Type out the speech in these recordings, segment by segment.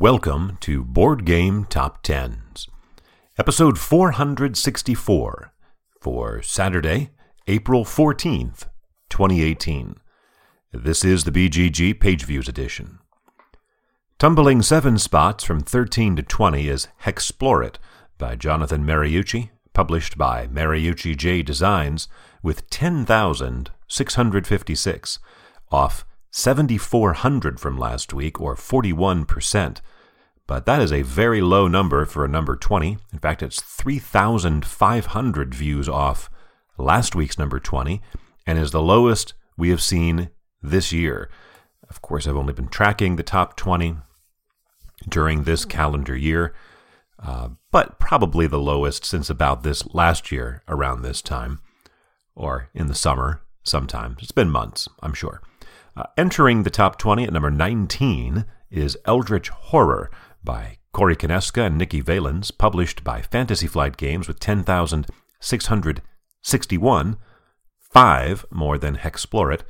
Welcome to Board Game Top Tens, episode 464 for Saturday, April 14th, 2018. This is the BGG Page Views edition. Tumbling seven spots from 13 to 20 is Hexplore It by Jonathan Mariucci, published by Mariucci J Designs, with 10,656, off 7,400 from last week, or 41%. But that is a very low number for a number 20. In fact, it's 3,500 views off last week's number 20, and is the lowest we have seen this year. Of course, I've only been tracking the top 20 during this calendar year, uh, but probably the lowest since about this last year around this time, or in the summer sometime. It's been months, I'm sure. Uh, entering the top 20 at number 19 is Eldritch Horror by Corey Konieczka and Nikki Valens, published by Fantasy Flight Games with 10,661, five more than Hexplore It,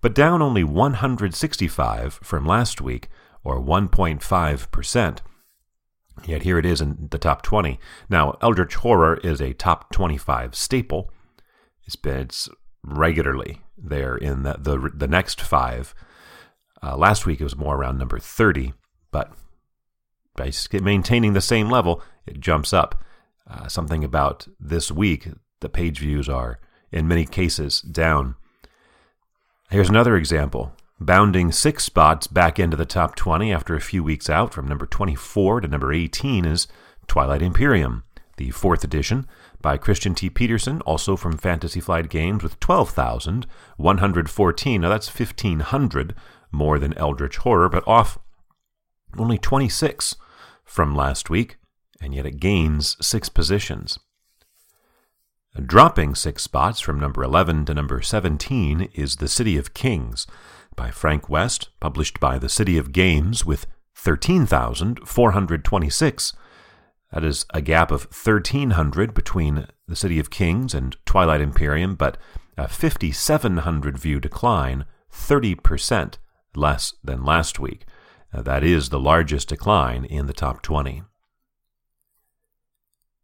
but down only 165 from last week, or 1.5%. Yet here it is in the top 20. Now, Eldritch Horror is a top 25 staple. It's been it's regularly there in the the, the next five. Uh, last week it was more around number 30, but by maintaining the same level, it jumps up. Uh, something about this week, the page views are, in many cases, down. Here's another example. Bounding six spots back into the top 20 after a few weeks out from number 24 to number 18 is Twilight Imperium, the fourth edition, by Christian T. Petersen, also from Fantasy Flight Games, with 12,114. Now that's 1,500 more than Eldritch Horror, but off only 26 from last week, and yet it gains six positions. Dropping six spots from number 11 to number 17 is The City of Kings by Frank West, published by The City of Games, with 13,426. That is a gap of 1,300 between The City of Kings and Twilight Imperium, but a 5,700 view decline, 30% less than last week. Uh, that is the largest decline in the top 20.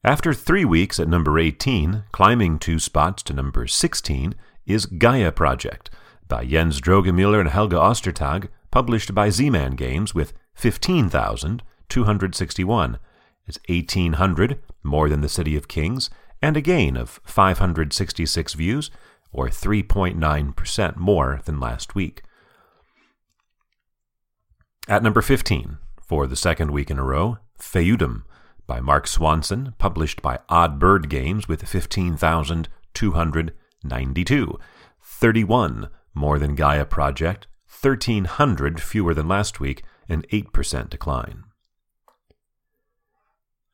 After three weeks at number 18, climbing two spots to number 16, is Gaia Project by Jens Drogemüller and Helge Ostertag, published by Z Man Games with 15,261. It's 1,800 more than the City of Kings, and a gain of 566 views, or 3.9% more than last week. At number 15, for the second week in a row, Feudum by Mark Swanson, published by Odd Bird Games with 15,292. 31 more than Gaia Project, 1,300 fewer than last week, an 8% decline.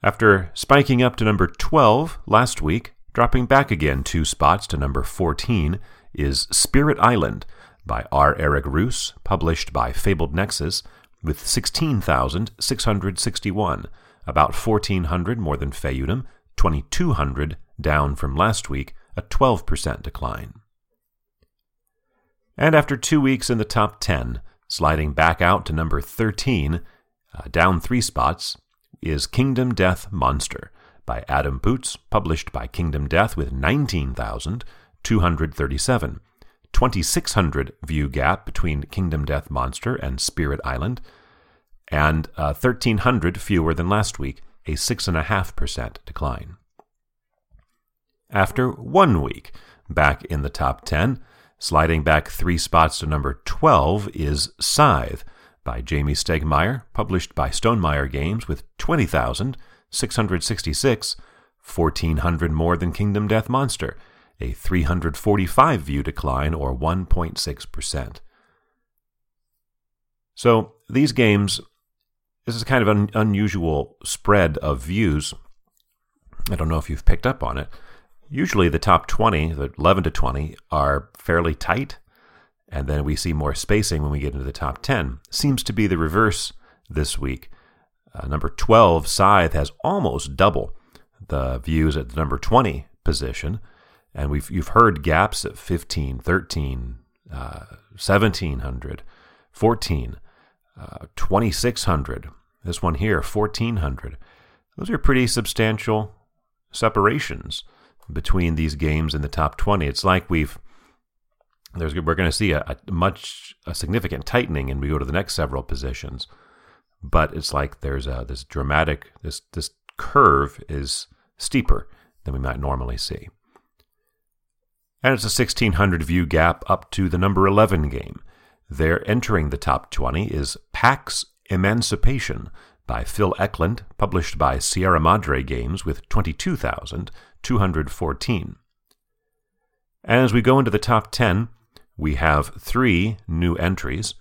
After spiking up to number 12 last week, dropping back again two spots to number 14 is Spirit Island by R. Eric Reuss, published by Fabled Nexus, with 16,661, about 1,400 more than Feudum, 2,200 down from last week, a 12% decline. And after two weeks in the top 10, sliding back out to number 13, uh, down three spots, is Kingdom Death Monster by Adam Poots, published by Kingdom Death with 19,237. 2,600 view gap between Kingdom Death Monster and Spirit Island, and uh, 1,300 fewer than last week, a 6.5% decline. After one week, back in the top 10, sliding back three spots to number 12 is Scythe by Jamie Stegmaier, published by Stonemaier Games with 20,666, 1,400 more than Kingdom Death Monster, a 345 view decline or 1.6%. So these games, this is kind of an unusual spread of views. I don't know if you've picked up on it. Usually the top 20, the 11 to 20, are fairly tight and then we see more spacing when we get into the top 10. Seems to be the reverse this week. Uh, number 12, Scythe, has almost double the views at the number 20 position. And we've you've heard gaps at 15, 13, uh, 1700, 14, uh, 2600. This one here, 1400. Those are pretty substantial separations between these games in the top 20. It's like we've there's we're going to see a, a, much a significant tightening and we go to the next several positions. But it's like there's a this dramatic this this curve is steeper than we might normally see. And it's a 1600 view gap up to the number 11 game. There entering the top 20 is Pax Emancipation by Phil Eklund, published by Sierra Madre Games with 22,214. As we go into the top 10, we have three new entries,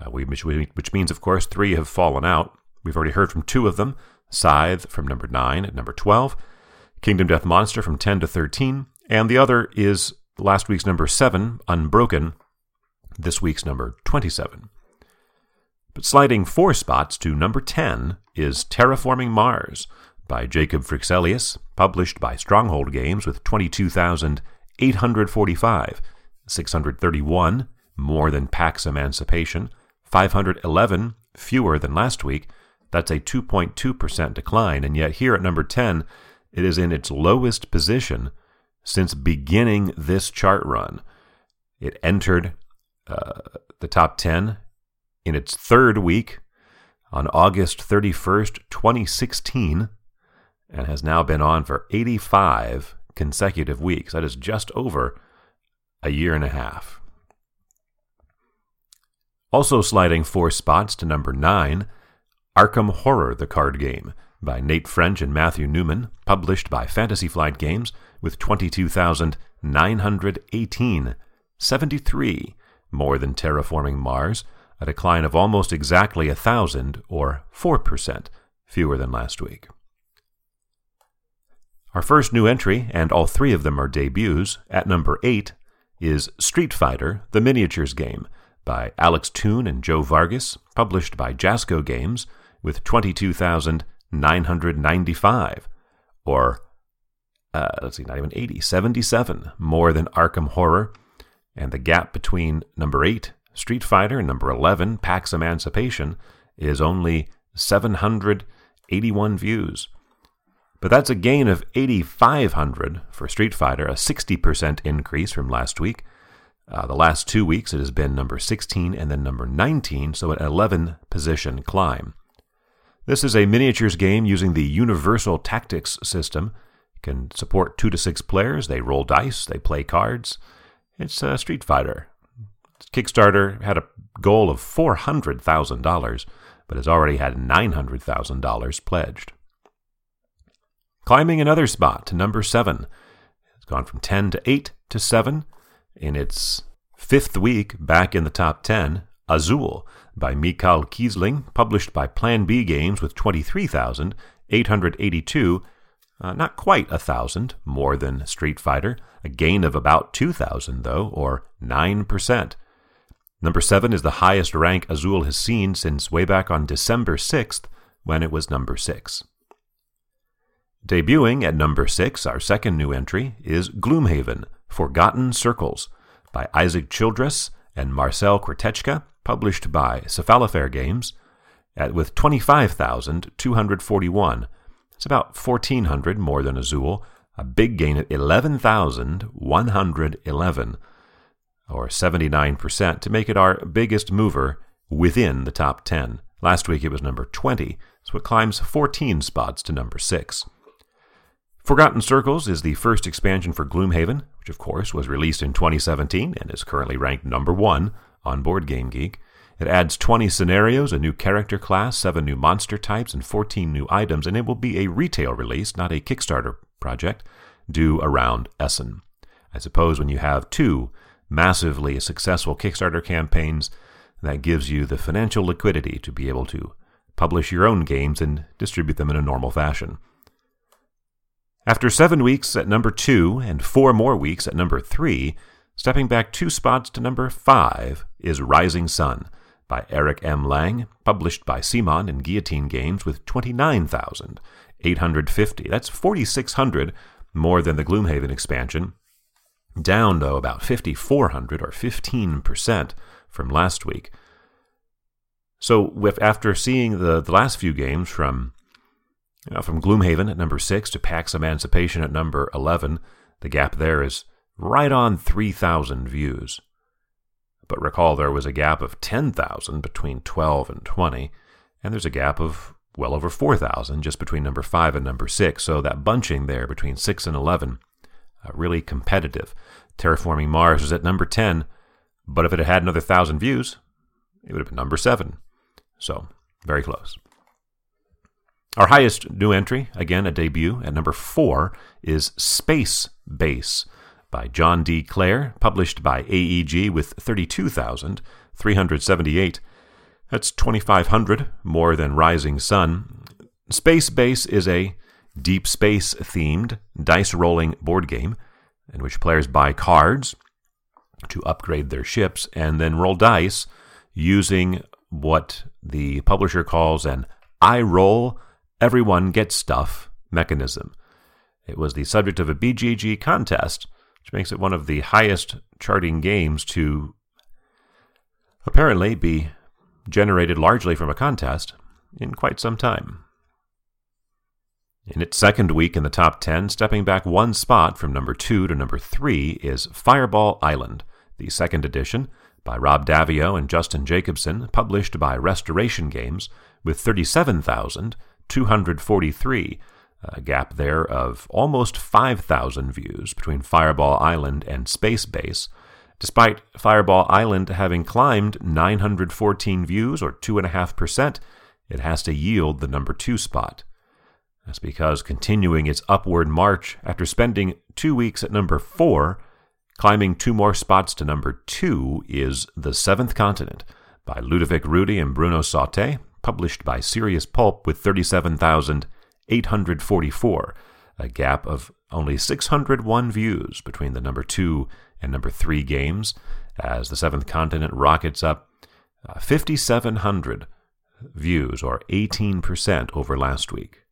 uh, we, which, which means, of course, three have fallen out. We've already heard from two of them Scythe from number 9 at number 12, Kingdom Death Monster from 10 to 13, and the other is last week's number 7, Unbroken, this week's number 27. But sliding four spots to number 10 is Terraforming Mars by Jacob Fryxelius, published by Stronghold Games with 22,845, 631 more than Pax Emancipation, 511 fewer than last week. That's a 2.2% decline, and yet here at number 10, it is in its lowest position since beginning this chart run. It entered uh, the top 10 in its third week on August 31st, 2016, and has now been on for 85 consecutive weeks. That is just over a year and a half. Also sliding four spots to number 9, Arkham Horror, the card game, by Nate French and Matthew Newman, published by Fantasy Flight Games, with 22,918, 73 more than Terraforming Mars, a decline of almost exactly a thousand, or 4%, fewer than last week. Our first new entry, and all three of them are debuts, at number 8, is Street Fighter, the Miniatures Game, by Alex Toon and Joe Vargas, published by Jasco Games, with 22,995, or, uh, let's see, not even 80, 77 more than Arkham Horror, and the gap between number 8 Street Fighter and number 11, Pax Emancipation, is only 781 views. But that's a gain of 8,500 for Street Fighter, a 60% increase from last week. Uh, the last two weeks it has been number 16 and then number 19, so an 11 position climb. This is a miniatures game using the Universal Tactics system. It can support two to six players. They roll dice, they play cards. It's a Street Fighter. Kickstarter had a goal of $400,000, but has already had $900,000 pledged. Climbing another spot to number 7. It's gone from 10 to 8 to 7. In its fifth week back in the top 10, Azul by Michael Kiesling, published by Plan B Games with 23,882, uh, not quite a thousand more than Street Fighter, a gain of about 2,000 though, or 9%. Number 7 is the highest rank Azul has seen since way back on December 6th, when it was number 6. Debuting at number 6, our second new entry, is Gloomhaven Forgotten Circles by Isaac Childress and Marcel Cwertetschka, published by Cephalofair Games, at, with 25,241. It's about 1,400 more than Azul, a big gain of 11,111 or 79%, to make it our biggest mover within the top 10. Last week it was number 20, so it climbs 14 spots to number 6. Forgotten Circles is the first expansion for Gloomhaven, which of course was released in 2017 and is currently ranked number 1 on Board Game Geek. It adds 20 scenarios, a new character class, 7 new monster types, and 14 new items, and it will be a retail release, not a Kickstarter project, due around Essen. I suppose when you have two massively successful Kickstarter campaigns, that gives you the financial liquidity to be able to publish your own games and distribute them in a normal fashion. After seven weeks at number two and four more weeks at number three, stepping back two spots to number five is Rising Sun by Eric M. Lang, published by CMON and Guillotine Games with 29,850. That's 4,600 more than the Gloomhaven expansion, down, though, about 5,400 or 15% from last week. So, with, after seeing the, the last few games from uh, from Gloomhaven at number six to Pax Emancipation at number 11, the gap there is right on 3,000 views. But recall there was a gap of 10,000 between 12 and 20, and there's a gap of well over 4,000 just between number 5 and number 6. So that bunching there between 6 and 11, uh, really competitive. Terraforming Mars was at number 10, but if it had had another 1,000 views, it would have been number 7. So very close. Our highest new entry, again a debut at number four, is Space Base by John D. Clare, published by AEG with 32,378. That's 2,500 more than Rising Sun. Space Base is a deep space themed dice rolling board game in which players buy cards to upgrade their ships and then roll dice using what the publisher calls an I roll everyone gets stuff mechanism. It was the subject of a BGG contest, which makes it one of the highest charting games to apparently be generated largely from a contest in quite some time. In its second week in the top 10, stepping back one spot from number 2 to number 3 is Fireball Island, the second edition by Rob Daviau and Justin Jacobson, published by Restoration Games, with 37,000 243, a gap there of almost 5,000 views between Fireball Island and Space Base, despite Fireball Island having climbed 914 views, or 2.5%, it has to yield the number two spot. That's because continuing its upward march after spending two weeks at number four, climbing two more spots to number two is The Seventh Continent by Ludovic Roudy and Bruno Sautter, published by Serious Poulp with 37,844, a gap of only 601 views between the number 2 and number 3 games, as the Seventh Continent rockets up uh, 5,700 views, or 18% over last week.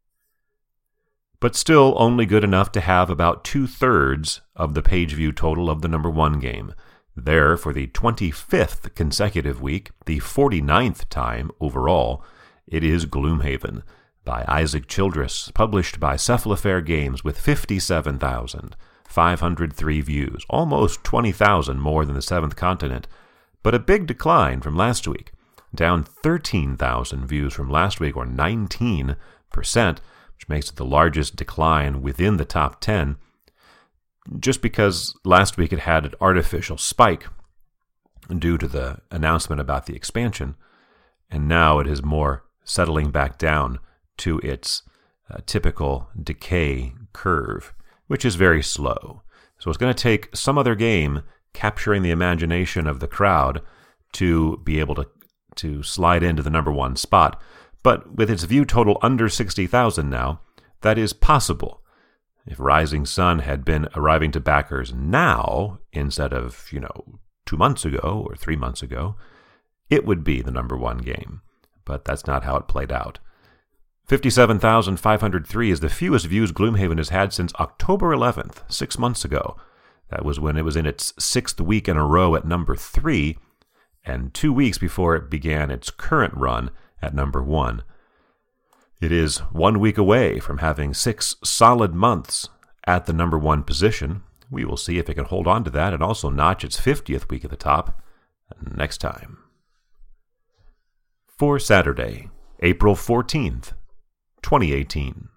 But still only good enough to have about two thirds of the page view total of the number 1 game. There, for the 25th consecutive week, the 49th time overall, it is Gloomhaven by Isaac Childress, published by Cephalofair Games with 57,503 views, almost 20,000 more than the Seventh Continent, but a big decline from last week, down 13,000 views from last week, or 19%, which makes it the largest decline within the top 10 just because last week it had an artificial spike due to the announcement about the expansion, and now it is more settling back down to its uh, typical decay curve, which is very slow. So it's going to take some other game capturing the imagination of the crowd to be able to to slide into the number one spot. But with its view total under 60,000 now, that is possible. If Rising Sun had been arriving to backers now instead of, you know, two months ago or three months ago, it would be the number one game. But that's not how it played out. 57,503 is the fewest views Gloomhaven has had since October 11th, six months ago. That was when it was in its sixth week in a row at number three, and two weeks before it began its current run at number one. It is one week away from having six solid months at the number one position. We will see if it can hold on to that and also notch its 50th week at the top next time. For Saturday, April 14th, 2018.